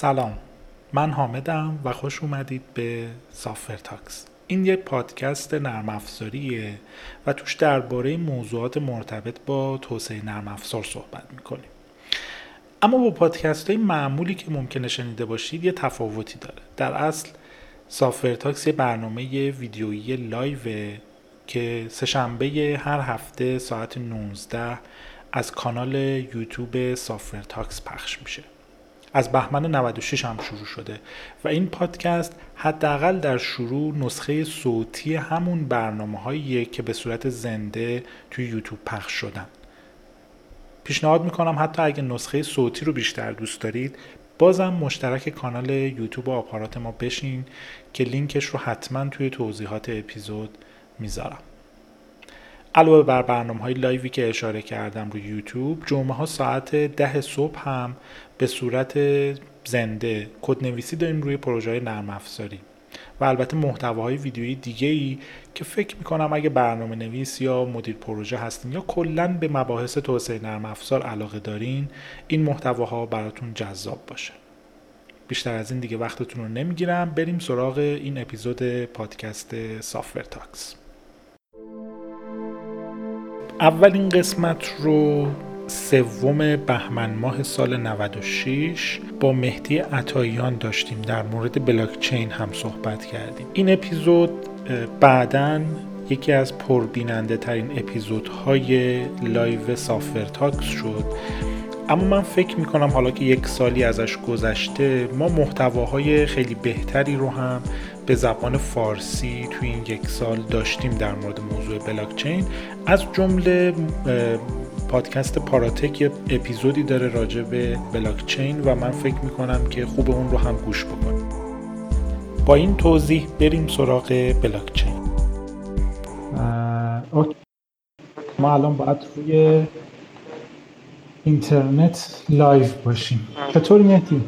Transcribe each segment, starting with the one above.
سلام. من حامدم و خوش اومدید به Software Talks این یک پادکست نرم افزاریه و توش درباره موضوعات مرتبط با توسعه نرم افزار صحبت می‌کنیم. اما با پادکست های معمولی که ممکنه شنیده باشید یه تفاوتی داره. در اصل Software Talks یه برنامه ویدیویی live ه که سه‌شنبه هر هفته ساعت 19 از کانال یوتیوب سافر تاکس پخش میشه. از بهمن 96 هم شروع شده و این پادکست حداقل در شروع نسخه صوتی همون برنامه هاییه که به صورت زنده توی یوتیوب پخش شدن. پیشنهاد می‌کنم حتی اگه نسخه صوتی رو بیشتر دوست دارید بازم مشترک کانال یوتیوب و آپارات ما بشین که لینکش رو حتما توی توضیحات اپیزود می‌ذارم. علاوه بر برنامه های live ی که اشاره کردم روی یوتیوب جمعه ها ساعت ده صبح هم به صورت زنده کدنویسی داریم روی پروژه نرم افزاری. و البته محتواهای ویدیویی دیگه ای که فکر می‌کنم اگه برنامه نویس یا مدیر پروژه هستین یا کلا به مباحث توسعه نرم افزار علاقه دارین این محتواها براتون جذاب باشه. بیشتر از این دیگه وقتتون رو نمی‌گیرم. بریم سراغ این اپیزود پادکست Software Talks اولین قسمت رو سوم بهمن ماه سال 96 با مهدی عطاییان داشتیم. در مورد بلاکچین هم صحبت کردیم. این اپیزود بعدا یکی از پربیننده ترین اپیزودهای live Software Talks شد. اما من فکر می‌کنم حالا که یک سالی ازش گذشته ما محتواهای خیلی بهتری رو هم به زبان فارسی توی این یک سال داشتیم در مورد موضوع بلاکچین. از جمله پادکست پاراتک یه اپیزودی داره راجع به بلاکچین و من فکر می‌کنم که خوب اون رو هم گوش بکنیم. با این توضیح بریم سراغ بلاکچین. ما الان باید روی اینترنت live باشیم. چطور مهدی؟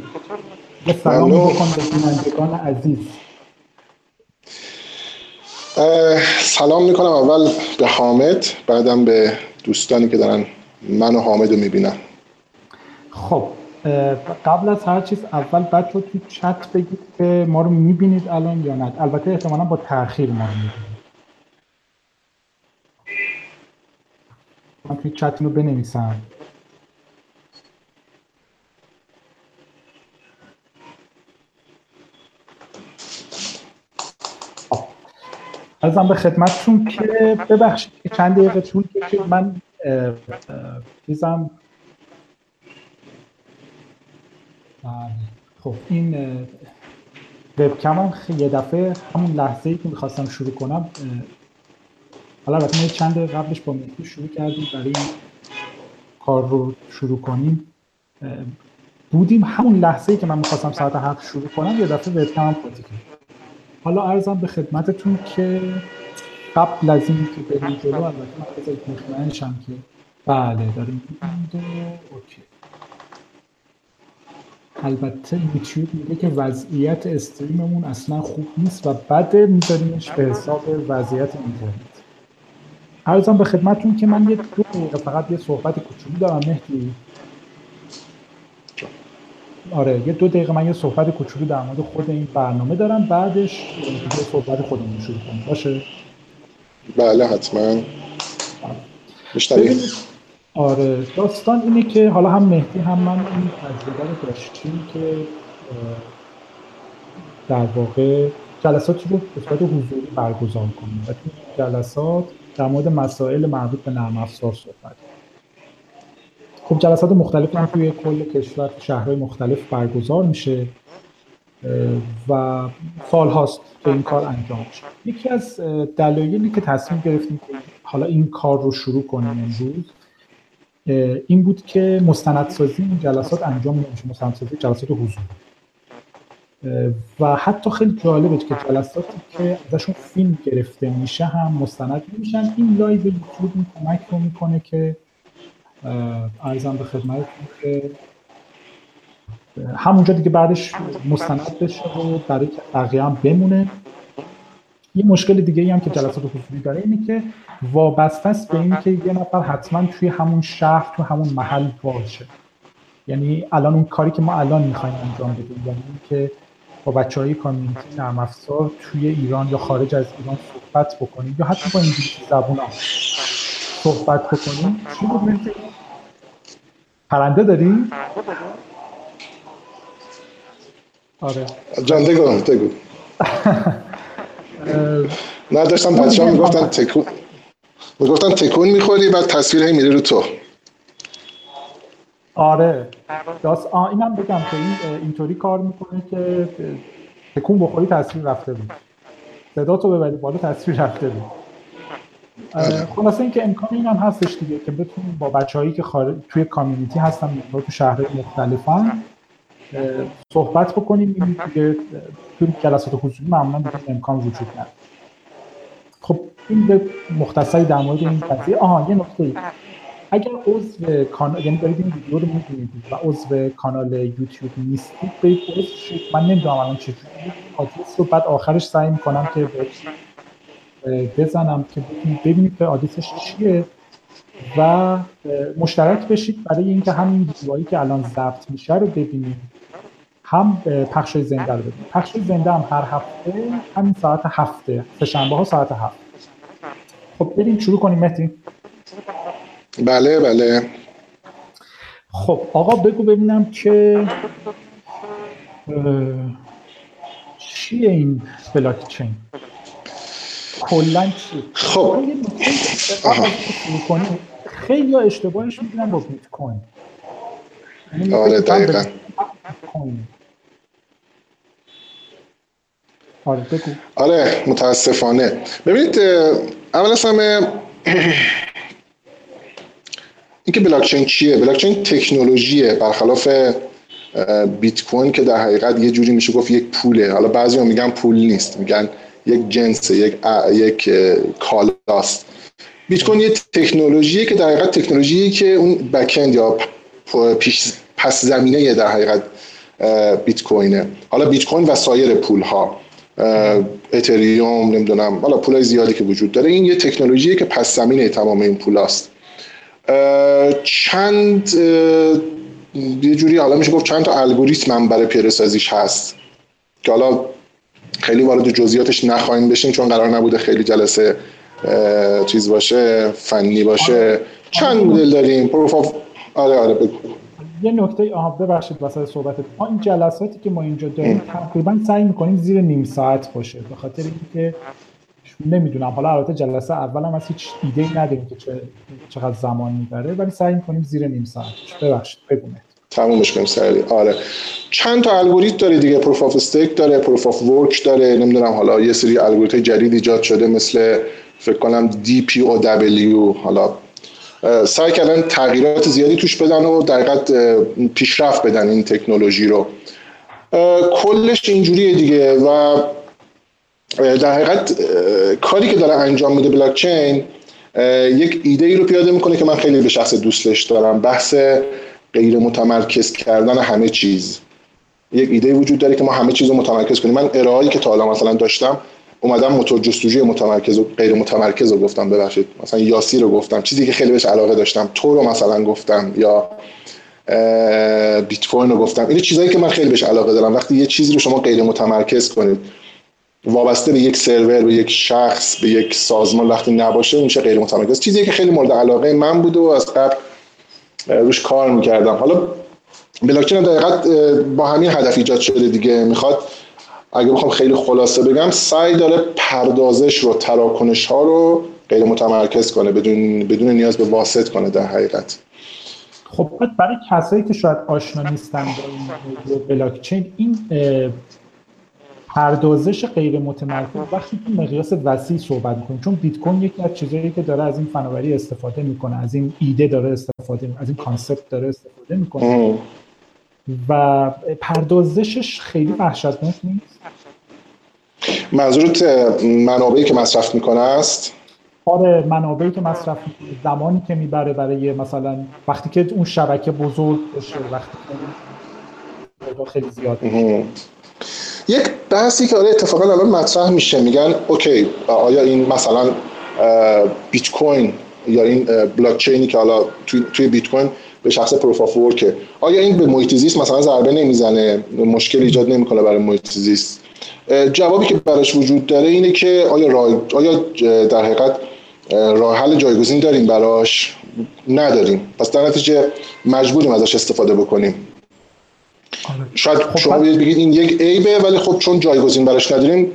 یه سلام بکن به بینندگان عزیز. سلام می‌کنم. اول به حامد بعدم به دوستانی که دارن من و حامد رو می‌بینن. خب قبل از هر چیز اول رو تو چت بگید که ما رو می‌بینید الان یا نه. البته احتمالا با تاخیر ما رو می‌بینید. من توی چت رو بنویسم. ازم به خدمتتون که ببخشید که چند دقیقه طول کشید. من چیزم بله. خب این وبکمم یه دفعه همون لحظه ای که می‌خواستم شروع کنم حالا البته ما چند دقیقه قبلش با مهدی شروع کردیم برای کار رو شروع کنیم. بودیم همون لحظه ای که من می‌خواستم ساعت هفت شروع کنم یه دفعه وبکمم قاطی کرد حالا ارزم به خدمتتون که قبل از این که بریم جلو البته من بذارید مطمئنشم که بله داریم. اوکی. البته یوتیوب میگه که وضعیت استریممون اصلا خوب نیست و بده میذاریمش به حساب وضعیت اینترنت. ارزم به خدمتتون که من یه دو دقیقه فقط یه صحبت کوچولو دارم. مهدی. آره یه دو دقیقه من یه صحبت کوچولو در مورد خود این برنامه دارم بعدش یه صحبت خودمون شروع کنیم. باشه؟ بله حتما. آره داستان اینه که حالا هم مهدی هم من این تجربه رو داشتیم که در واقع جلساتی رو به صورت حضوری برگزار کنیم. و جلسات در مورد مسائل مربوط به نرم افزار صحبت خب جلسات مختلف هم توی کل کشور شهرهای مختلف برگزار میشه و سال هاست که این کار انجام میشه. یکی از دلایلی که تصمیم گرفتیم حالا این کار رو شروع کنیم امروز این بود که مستندسازی این جلسات انجام نمیشه. مستندسازی جلسات حضوری و حتی خیلی جالبه که جلساتی که ازشون فیلم گرفته میشه هم مستند میشن. این live یوتیوب کمک رو می‌کنه که ارزم به خدمتتون که همونجا دیگه بعدش مستند بشه و برای که بقیه هم بمونه. یه مشکل دیگه ای هم که جلسات حضوری داره اینه که وابسته است به اینکه یه نفر حتما توی همون شهر تو همون محل باشه یعنی الان اون کاری که ما الان می‌خوایم انجام بدیم یعنی که با بچه های کامیونیتی نرم افزار توی ایران یا خارج از ایران صحبت بکنیم یا حتی با انگلیسی زبون ها صحبت بکنیم. چی بود پرنده داریم؟ آره. جان دگو دگو نه داشتم بچه ها می‌گفتن تکون می‌گفتن تکون می‌خوری بعد تصویر هی میره رو تو. آره. راست. اینم بگم که این اینطوری کار می‌کنه که تکون بخوری تصویر رفته بود. صدا تو ببری بالا تصویر رفته بود. خلاصه اینکه امکان این هم هستش دیگه که بتونیم با بچههایی که خارج توی کامیونیتی هستن تو شهرهای مختلفن صحبت بکنیم. دیگه توی جلسات حضوری معمولا امکان وجود نداره. خب این به مختصری در مورد این قضیه. آها یه نکته اگر عضو کانال یعنی دارید این ویدیو رو می‌بینید و عضو کانال یوتیوب نیستید برید عضو من نمی‌دونم الان چجوری آدرس رو بعد آخرش سعی می‌کنم که بزنم که ببینید که آدرسش چیه و مشترک بشید برای اینکه همین ویدیوهایی که الان ضبط میشه رو ببینید هم پخش زنده رو ببینید پخش زنده هم هر هفته همین ساعت هفته. سه‌شنبه ها ساعت هفت. خب بریم شروع کنیم. مهدی. بله بله. خب آقا بگو ببینم که چیه این بلاک چین کلا چی؟ خب. خیلی اشتباهش می‌گیرن با بیت کوین یعنی آره دقیقا. آره بگو. آره متاسفانه. ببینید اول از همه اینکه بلاکچین چیه؟ بلاکچین تکنولوژیه. برخلاف بیت کوین که در حقیقت یه جوری میشه گفت یک پوله. حالا بعضی میگن پول نیست. میگن یک جنس یک یک کالاست. بیت کوین یه تکنولوژیه که در حقیقت تکنولوژیه که اون بکند یا پیش پس زمینه در حقیقت بیت کوینه حالا بیت کوین و سایر پول ها اتریوم نمی‌دونم. حالا پول زیادی که وجود داره این یه تکنولوژیه که پس زمینه تمام این پول هست چند یه جوری حالا میشه گفت چند تا الگوریتم برای سازیش هست. که حالا خیلی وارد جزئیاتش نخواهیم بشیم چون قرار نبوده خیلی جلسه چیز باشه فنی باشه. آره. چند. مدل داریم؟ پروف آره آره بگو. یه نکته آها ببخشید واسه صحبت. ما این جلساتی که ما اینجا داریم تقریبا سعی می‌کنیم زیر نیم ساعت باشه به خاطر اینکه نمی‌دونم. حالا البته جلسه اول هم از هیچ ایده نداریم که چقدر زمان می‌بره ولی سعی می‌کنیم زیر نیم ساعت ببخشید بگو. تمومش کنیم سریع. آره. چند تا الگوریتم داره دیگه؟ proof of stake داره proof of work داره نمی‌دونم حالا یه سری الگوریتم جدید ایجاد شده مثل فکر کنم DPoW حالا سعی کردن تغییرات زیادی توش بدن و در پیشرفت بدن این تکنولوژی رو. کلش اینجوریه دیگه و در حقیقت کاری که داره انجام میده بلاک چین یک ایده ای رو پیاده می‌کنه که من خیلی به شخص دوستش دارم. بحث غیر متمرکز کردن همه چیز. یک ایده وجود داره که ما همه چیز رو متمرکز کنیم. من ارائه‌ای که تا حالا مثلا داشتم اومدم موتور جستجوی متمرکز و غیر متمرکز رو گفتم ببخشید. مثلا یاسی رو گفتم. چیزی که خیلی بهش علاقه داشتم. تو رو مثلا گفتم یا بیت کوین رو گفتم. این چیزایی که من خیلی بهش علاقه دارم. وقتی یه چیزی رو شما غیر متمرکز کنید وابسته به یک سرور به یک شخص به یک سازمان وقتی نباشه میشه غیر متمرکز. چیزی که خیلی مورد علاقه من بود و از قبل روش کار می‌کردم. حالا بلاکچین دقیقا با همین هدف ایجاد شده دیگه. می‌خواد اگه بخوام خیلی خلاصه بگم سعی داره پردازش رو تراکنش ها رو غیر متمرکز کنه بدون بدون نیاز به واسط کنه در حقیقت. خب برای کسایی که شاید آشنا نیستن با این بلاکچین این پردازش غیر متمرکز وقتی تو مقیاس وسیع صحبت می‌کنیم چون بیت کوین یکی از چیزایی که داره از این فناوری استفاده می‌کنه از این ایده داره استفاده می‌کنه از این کانسپت داره استفاده می‌کنه. و پردازشش خیلی وحشتناک نیست. منظورت منابعی که مصرف می‌کنه است؟ آره منابعی که مصرف زمانی که می‌بره برای مثلا وقتی که اون شبکه بزرگ بشه وقتی که خیلی زیاد بشه یک بحثی که آره اتفاقا الان مطرح میشه میگن okay آیا این مثلا بیت کوین یا این بلاک چینی که حالا توی, بیت کوین به شخص proof of آیا این به محیط زیست مثلا ضربه نمی‌زنه؟ مشکل ایجاد نمی‌کنه برای محیط زیست. جوابی که براش وجود داره اینه که آیا راه آیا در حقیقت راه حل جایگزین داریم براش؟ نداریم. پس در نتیجه مجبوریم ازش استفاده بکنیم. شاید خب شما بگید این یک عیبه ولی خب چون جایگزین براش نداریم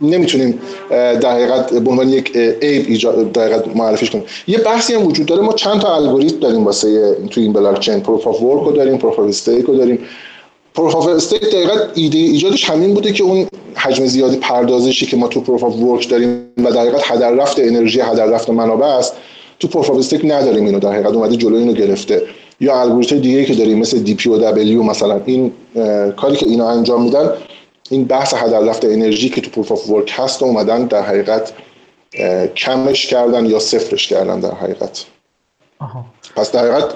نمی‌تونیم در حقیقت به عنوان یک عیب ایجاد در حقیقت معرفیش کنیم. یه بحثی هم وجود داره. ما چند تا الگوریتم داریم واسه توی این بلاک چین proof of work رو داریم proof of stake رو داریم. proof of stake دقیقا ایده ایجادش همین بوده که اون حجم زیادی پردازشی که ما تو proof of work داریم و در حقیقت هدر رفت انرژی هدر رفت منابع است تو proof of stake نداریم اینو. در حقیقت اومده جلوی اینو گرفته. یا الگوریتم دیگه که داریم مثل DPoW مثلا. این کاری که اینا انجام میدن این بحث هدر رفت انرژی که تو proof of work هست اومدن در حقیقت کمش کردن یا صفرش کردن در حقیقت. آها. پس در حقیقت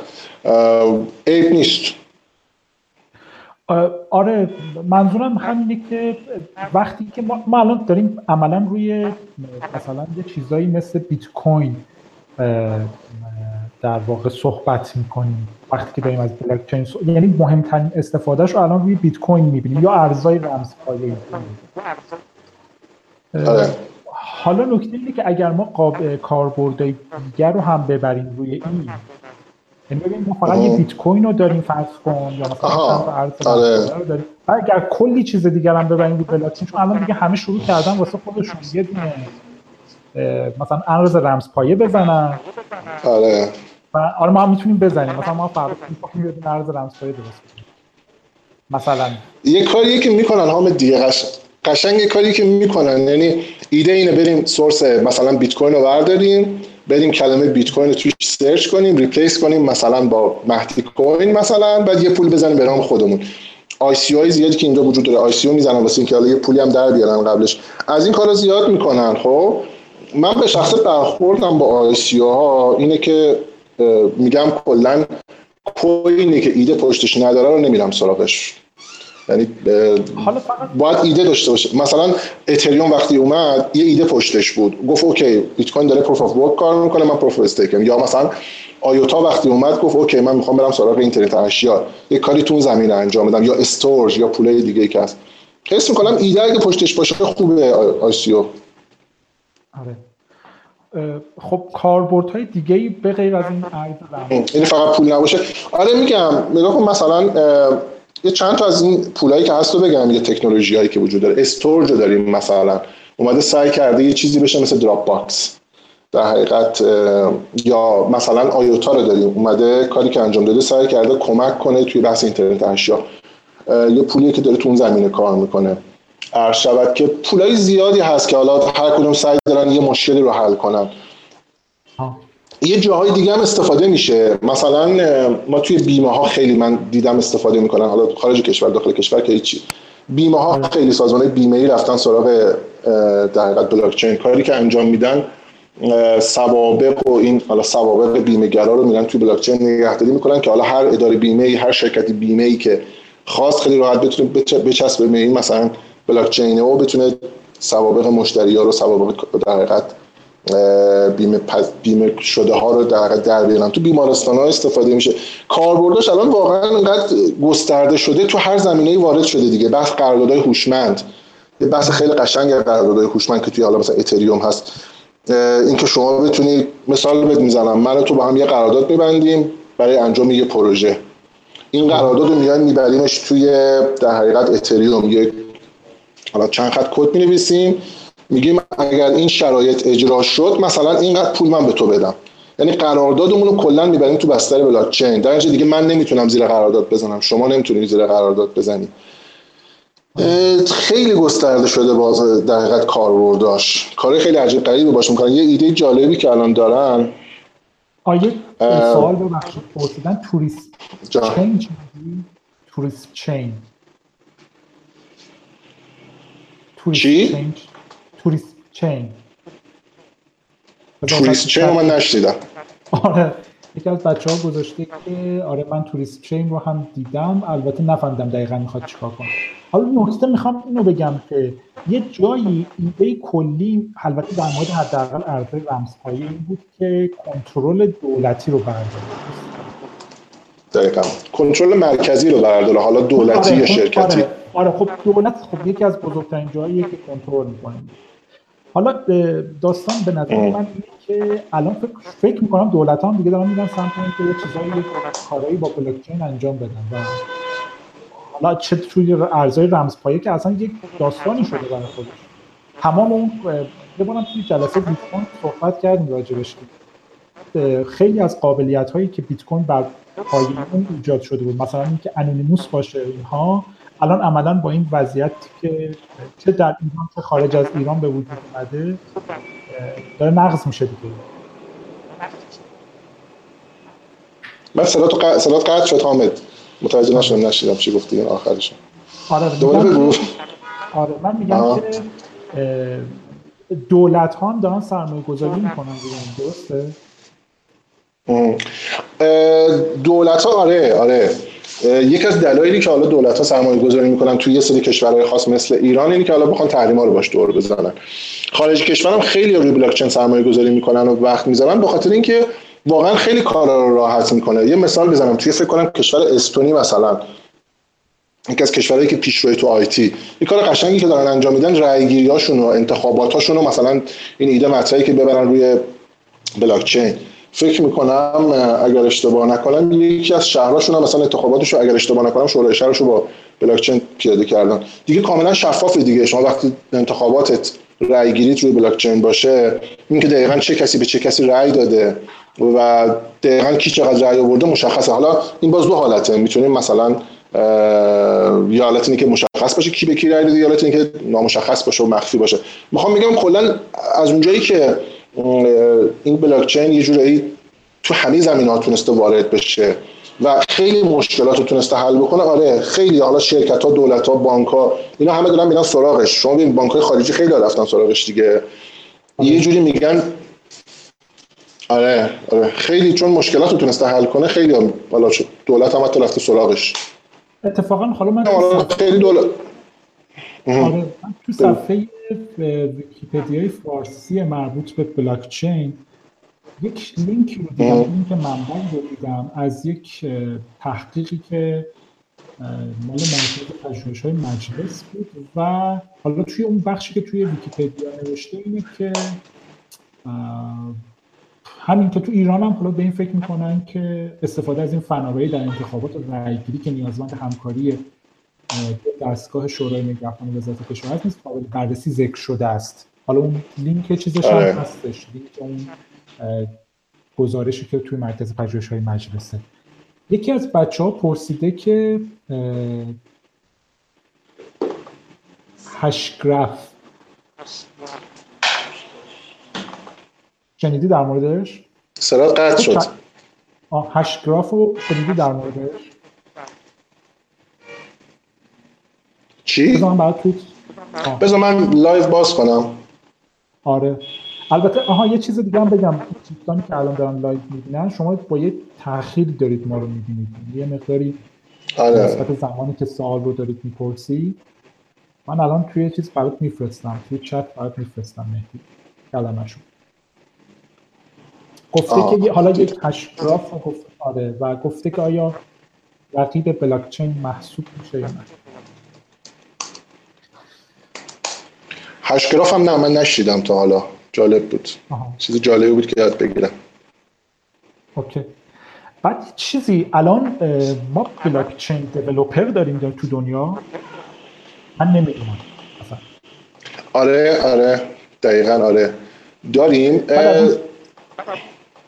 عیب نیست. آره منظورم همینه که وقتی که ما, الان داریم عملا روی مثلا یه چیزایی مثل بیت کوین در واقع صحبت می‌کنیم. وقتی که داریم از بلاک چین یعنی مهمترین استفادهش رو الان روی بیت کوین می‌بینیم یا ارزهای رمزپایه آره. حالا نکته اینه که اگر ما کاربردهای دیگر رو هم ببریم روی این یعنی ببین ما فقط یه بیت کوین رو داریم فرض کن یا مثلا چند ارز آره. داریم. و اگر کلی چیز دیگر هم ببریم رو بلاکچین چون الان دیگه همه شروع کردن واسه خودشون. یه دونه مثلا ارز رمز پایه بزنن. آره. و آره ما هم می‌تونیم بزنیم. مثلا ما فرض کنیم یه ارز رمز پایه درست مثلا. یه کاریه که می‌کنن هم دیگه قشنگ قشنگ یه کاری که می‌کنن. یعنی ایده اینه بریم سورس مثلا بیت کوین رو برداریم بریم کلمه بیت کوین رو توش search کنیم replace کنیم مثلا با مهدی coin مثلا بعد یه پول بزنیم به نام خودمون. ICO های زیادی که اینجا وجود داره ICO می‌زنن واسه اینکه حالا یه پولی هم در بیارن قبلش. از این کارا زیاد می‌کنن. خب من به شخص برخوردم با ICO ها اینه که میگم کلا کوینی که ایده پشتش نداره رو نمیرم سراغش. یعنی باید ایده داشته باشه. مثلا اتریوم وقتی اومد یه ایده پشتش بود. گفت okay بیت کوین داره proof of work کار می‌کنه من proof stake م یا مثلا آیوتا وقتی اومد گفت okay من می‌خوام برم سراغ اینترنت اشیا یه کاری تو زمین انجام بدم. یا storage یا پولای دیگه که هست. حس می‌کنم ایده اگه پشتش باشه خوبه ICO آره. خب کاربردهای دیگه به غیر از این ارز این فقط پول نباشه. آره میگم نگاه کن مثلا یه چند تا از این پولایی که هست رو بگم یه تکنولوژی هایی که وجود داره. storage رو داریم مثلا. اومده سعی کرده یه چیزی بشه مثل Dropbox. در حقیقت یا مثلا آیوتا رو داریم. اومده کاری که انجام داده سعی کرده کمک کنه توی بحث اینترنت اشیا. یه پولی که داره تو اون زمینه کار می‌کنه. عرض شود که پولای زیادی هست که حالا هر کدوم سعی دارن یه مشکلی رو حل کنن. یه جاهای دیگه هم استفاده میشه. مثلا ما توی بیمه ها خیلی من دیدم استفاده می‌کنن. حالا خارج کشور داخل کشور که هیچی. بیمه ها. خیلی سازمان بیمه ای رفتن سراغ در حقیقت بلاک چین کاری که انجام میدن سوابق و این حالا سوابق بیمه گرا رو میرن توی بلاک چین نگهداری می‌کنن که حالا هر اداره بیمه ای هر شرکت بیمه ای که خاص خیلی راحت بتونه بچسبه به این مثلا بلاک چین و بتونه سوابق مشتری ها رو سوابق در حقیقت بیمه بیمه شده ها رو در در بیارن. تو بیمارستان ها استفاده میشه. کاربردش الان واقعا انقدر گسترده شده تو هر زمینه وارد شده دیگه. بحث قراردادهای هوشمند. یه بحث خیلی قشنگ قراردادهای هوشمند که توی حالا مثلا اتریوم هست. اینکه شما بتونی مثال بهت می‌زنم. من تو با هم یه قرارداد میبندیم برای انجام یه پروژه. این قرارداد رو میایم میبریمش توی در حقیقت اتریوم. یه حالا چند خط کد می‌نویسیم. میگیم اگر این شرایط اجرا شد مثلا اینقدر پول من به تو بدم. یعنی قراردادمون رو کلا می‌بریم تو بستر بلاک چین. در دیگه من نمی‌تونم زیر قرارداد بزنم. شما نمی‌تونید زیر قرارداد بزنید خیلی گسترده شده باز در حقیقت کاربرداش. کار خیلی عجیب غریبی باشه می‌کنن. یه ایده جالبی که الان دارن. آیه سوال ببخشید. پرسیدن توریست چین توریست چین. چی؟ توریست چین توریست چین رو من نشدیدم آره یکی از بچه ها گذاشته که آره من توریست چین رو هم دیدم. البته نفهمیدم دقیقا می‌خواد چیکار کنه. حالا نکته می‌خوام اینو بگم که یه جایی ایده کلی البته در مورد حداقل ارزهای رمزپایه این بود که کنترل دولتی رو برداره. دقیقا. کنترل مرکزی رو برداره. حالا دولتی آره، یا شرکتی؟ آره, آره خب دولت خب یکی از بزرگترین جاییه که کنترل می‌کنه حالا داستان به نظر من اینه که الان فکر, فکر می‌کنم دولت هم دیگه دارن میرن سمت که یه چیزایی کارایی با بلاکچین انجام بدن و حالا چه توی ارزهای رمزپایه که اصلا یک داستانی شده برای خودش. تمام اون یه بارم توی جلسه بیت کوین صحبت کردیم راجبش خیلی از قابلیت هایی که بیت کوین بر پایه اون ایجاد شده بود. مثلا اینکه انونیموس باشه اینها الان عملا با این وضعیت که چه در ایران چه خارج از ایران به وجود اومده داره نقض میشه دیگه. من صدات صدات قطع شد حامد. متوجه نشدم نشیدم چی گفتی این آخرش آره دوباره بگو. آره من میگم که دولت ها هم دارن سرمایه گذاری می‌کنن درسته؟ دولت ها آره آره. یکی از دلایلی که حالا دولت ها سرمایه گذاری می‌کنن توی یه سری کشورهای خاص مثل ایران اینه که حالا بخوان تحریم ها رو باش دور بزنن. خارج کشور هم خیلی روی بلاک چین سرمایه گذاری می‌کنن و وقت می‌ذارن به خاطر اینکه واقعا خیلی کارا رو راحت می‌کنه. یه مثال بزنم. توی فکر کنم کشور استونی مثلا یکی از کشورهایی که پیشروی تو آیتی این کار قشنگی که دارن انجام میدن رأیگیریاشون و انتخاباتاشون و مثلا این ایده مطرحی که ببرن روی بلاک چین فکر می‌کنم اگر اشتباه نکنم یکی از شهرهاشون هم مثلا انتخاباتش رو اگر اشتباه نکنم شورای شهرش رو با بلاکچین پیاده کردن. دیگه کاملا شفافه دیگه. شما وقتی انتخاباتت رأی گیریت روی بلاکچین باشه اینکه دقیقا چه کسی به چه کسی رأی داده و دقیقا کی چقدر رأی آورده مشخصه. حالا این باز دو حالته. می‌تونیم مثلا یا حالت که مشخص باشه کی به کی رأی داده یا حالت که نامشخص باشه و مخفی باشه. می‌خوام بگم کلا از اونجایی که این بلاکچین یه جورایی تو همه زمین ها تونسته وارد بشه و خیلی مشکلات رو تونسته حل بکنه. آره خیلی حالا شرکت ها دولت ها بانک ها اینا همه دارن میرن سراغش. شما ببین بانک های خارجی خیلی رفتن سراغش دیگه. یه جوری میگن آره آره خیلی چون مشکلات رو تونسته حل کنه خیلی حالا دولت هم حتی رفته سراغش. اتفاقا حالا من خیلی دولت آره من تو صفحه ویکیپدیای فارسی مربوط به بلاکچین یک لینک رو دیدم لینک منبع رو دیدم از یک تحقیقی که مال مرکز پژوهش های مجلس بود و حالا توی اون بخشی که توی ویکیپدیا نوشته اینه که همین که تو ایران هم حالا به این فکر می‌کنن که استفاده از این فناوری در انتخابات و رأیگیری که نیازمند همکاری دستگاه شورای نگهبان وزارت کشور نیست قابل بررسی ذکر شده است حالا اون لینک چیزش هم آره. هستش لینک اون گزارشی که توی مرکز پژوهش های مجلسه یکی از بچه ها پرسیده که هشگرف شنیدی در موردش؟ سرات قطع شد هشگراف رو شنیدی در موردش؟ چی؟ بذار من برات تویت بذار من live باز کنم. آره. البته آها یه چیز دیگه هم بگم. دوستانی که الان دارن live می‌بینن شما با یه تاخیر دارید ما رو می‌بینید. یه مقداری آره. نسبت زمانی که سوال رو دارید می‌پرسی. من الان توی چیز برات میفرستم. توی چت برات میفرستم مهدی. کلمشو گفته آه. که حالا یک Hashgraph گفته آره. و گفته که آیا رقیب بلاکچین محسوب میشه یا نه. هشگراف هم نه من نشیدم تا حالا. جالب بود. چیز جالبی بود که یاد بگیرم. اوکی. بعد چیزی الان ما بلاک چین دیولوپر داریم در تو دنیا. من نمی‌دونم. آره آره. دقیقا آره. داریم.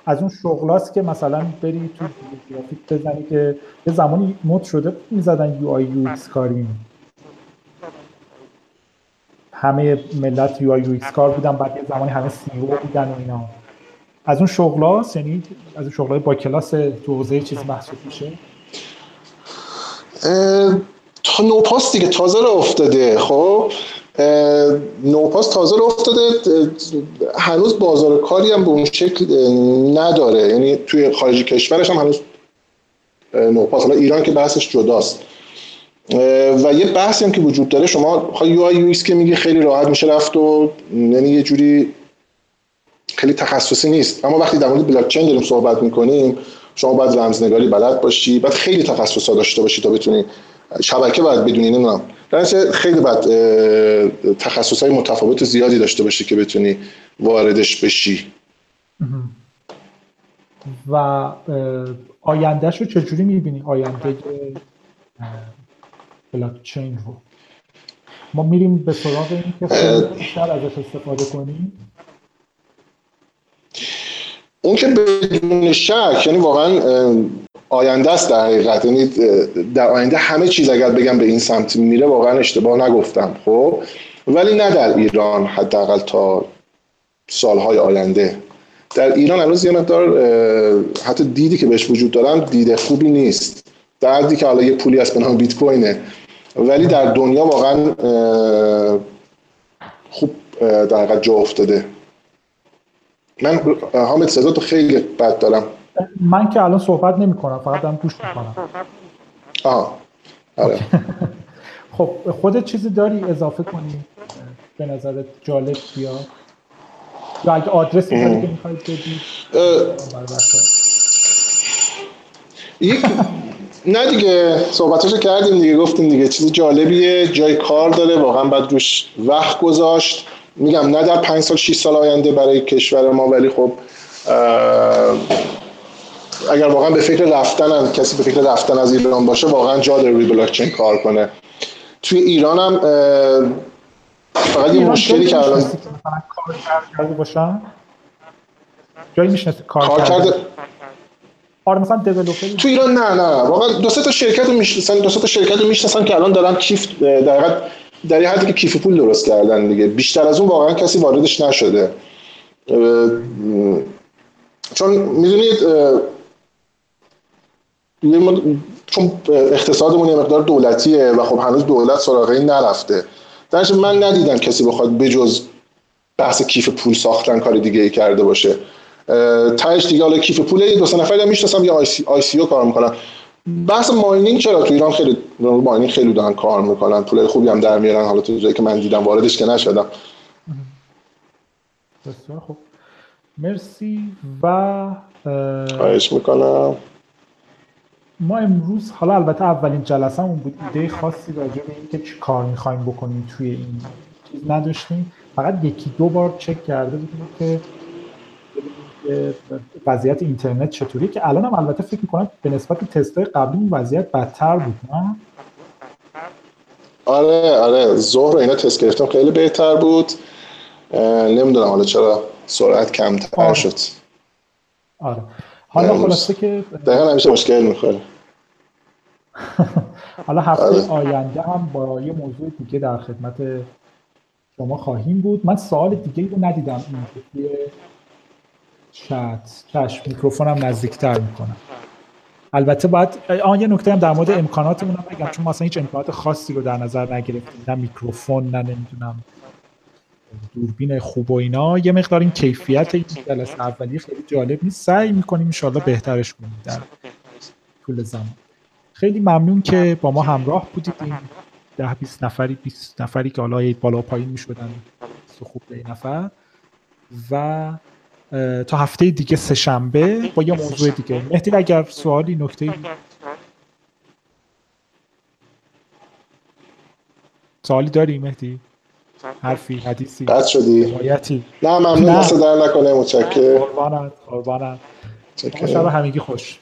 از اون شغلاست که مثلا بری تو گرافیک بزنی که یه زمانی مد شده می‌زدن یو آی یو ایکس کاریم همه ملت یو آی کار بودن بعد یه زمانی همه سی او بودن و اینا. از اون شغلا یعنی از اون شغلای با کلاس تو حوزه چیز محسوب میشه؟ تا نوپاس دیگه تازه رو افتاده. خب نوپاس تازه رو افتاده. هنوز بازار کاری هم به اون شکل نداره. یعنی توی خارج کشورش هم هنوز نوپاس. حالا ایران که بحثش جداست. و یه بحثی هم که وجود داره شما یو آی یو که میگه خیلی راحت میشه رفت و یعنی یه جوری خیلی تخصصی نیست. اما وقتی در مورد بلاک چین داریم صحبت می‌کنیم شما باید رمزنگاری بلد باشی بعد خیلی تخصصا داشته باشی تا بتونی شبکه باید بدونی نمی‌دونم. در خیلی باید تخصص های متفاوت زیادی داشته باشی که بتونی واردش بشی. و آیندهش رو چجوری می‌بینی؟ آینده بلاک چین رو ما میریم به سراغ این که بیشتر ازش استفاده کنیم. اون که بدون شک یعنی واقعا آینده است در حقیقت. یعنی در آینده همه چیز اگر بگم به این سمت میره واقعا اشتباه نگفتم خب؟ ولی نه در ایران حداقل تا سالهای آینده. در ایران هنوز یه مقدار حتی دیدی که بهش وجود دارن دید خوبی نیست. دردی که حالا یه پولی هست به نام بیت کوینه. ولی در دنیا واقعا خوب در حقیقت جا افتاده. من حامد صدا تو خیلی بد دارم. من که الان صحبت نمی کنم فقط دارم گوش می‌کنم. آه آره. خب خودت چیزی داری اضافه کنی؟ به نظرت جالب بیاد یا اگه آدرسی داری که می‌خواید بدید یک نه دیگه صحبتاشو کردیم دیگه گفتیم دیگه چیز جالبیه جای کار داره واقعا باید روش وقت گذاشت. میگم نه در پنج سال 6 سال آینده برای کشور ما ولی خب اگر واقعا به فکر رفتن کسی به فکر رفتن از ایران باشه واقعا جا داره روی بلاکچین کار کنه. توی ایران هم فقط یه مشکلی که الان کار کرده باشن؟ جایی می‌شناسه کار, کار کرده آره مثلا دیولپر تو ایران نه نه. واقعا دو سه تا شرکت رو می‌شناسن دو سه تا شرکت رو می‌شناسن که الان دارن کیف در در یه حدی که کیف پول درست کردن دیگه. بیشتر از اون واقعا کسی واردش نشده. چون می‌دونید چون اقتصادمون یه مقدار دولتیه و خب هنوز دولت سراغ این نرفته. درش من ندیدم کسی بخواد بجز بحث کیف پول ساختن کار دیگه ای کرده باشه. تهش دیگه حالا کیف پول دو سه نفر می‌شناسم یا آی سی او کار می‌کنن. بحث ماینینگ چرا؟ تو ایران خیلی ماینینگ خیلی دارن کار می‌کنن پول خوبی هم در میارن. حالا تو جایی که من دیدم واردش که نشدم. بسیار خوب. مرسی و خواهش می‌کنم. ما امروز حالا البته اولین جلسه اون بود. ایده خاصی راجع به اینکه چی کار می‌خوایم بکنیم توی این چیز نداشتیم. فقط یکی دو بار چک کرده بودیم که وضعیت اینترنت چطوری که الان هم البته فکر می‌کنم به نسبت تستای قبلی این وضعیت بدتر بود نه؟ آره آره ظهر اینا تست گرفتم خیلی بهتر بود. نمی‌دونم حالا چرا سرعت کمتر آره. شد. آره. حالا خلاصه که دقیقا همیشه مشکل می‌خوره. حالا هفته آره. آینده هم با یه موضوع دیگه در خدمت شما خواهیم بود. من سوال دیگه رو ندیدم این چت چشم میکروفونم نزدیکتر می‌کنم البته باید آن یه نکته هم در مورد امکاناتمون هم بگم چون ما اصلا هیچ امکانات خاصی رو در نظر نگرفتیم. نه میکروفون نه نمی‌دونم دوربین خوب و اینا. یه مقدار این کیفیت این جلسه اولی خیلی جالب نیست. سعی می‌کنیم ان بهترش کنیم در طول زمان. خیلی ممنون که با ما همراه بودید. این ده 20 نفری 20 نفری که حالا بالا پایین می‌شدن خوب به نفر. و تا هفته دیگه سه شنبه با یه موضوع دیگه. مهدی اگر سوالی نکته؟ سوالی. داری مهدی؟ حرفی حدیثی. قد شدی. روایتی نه ممنون نه. در نکنه متشکرم. قربانت قربانت. شب همگی خوش.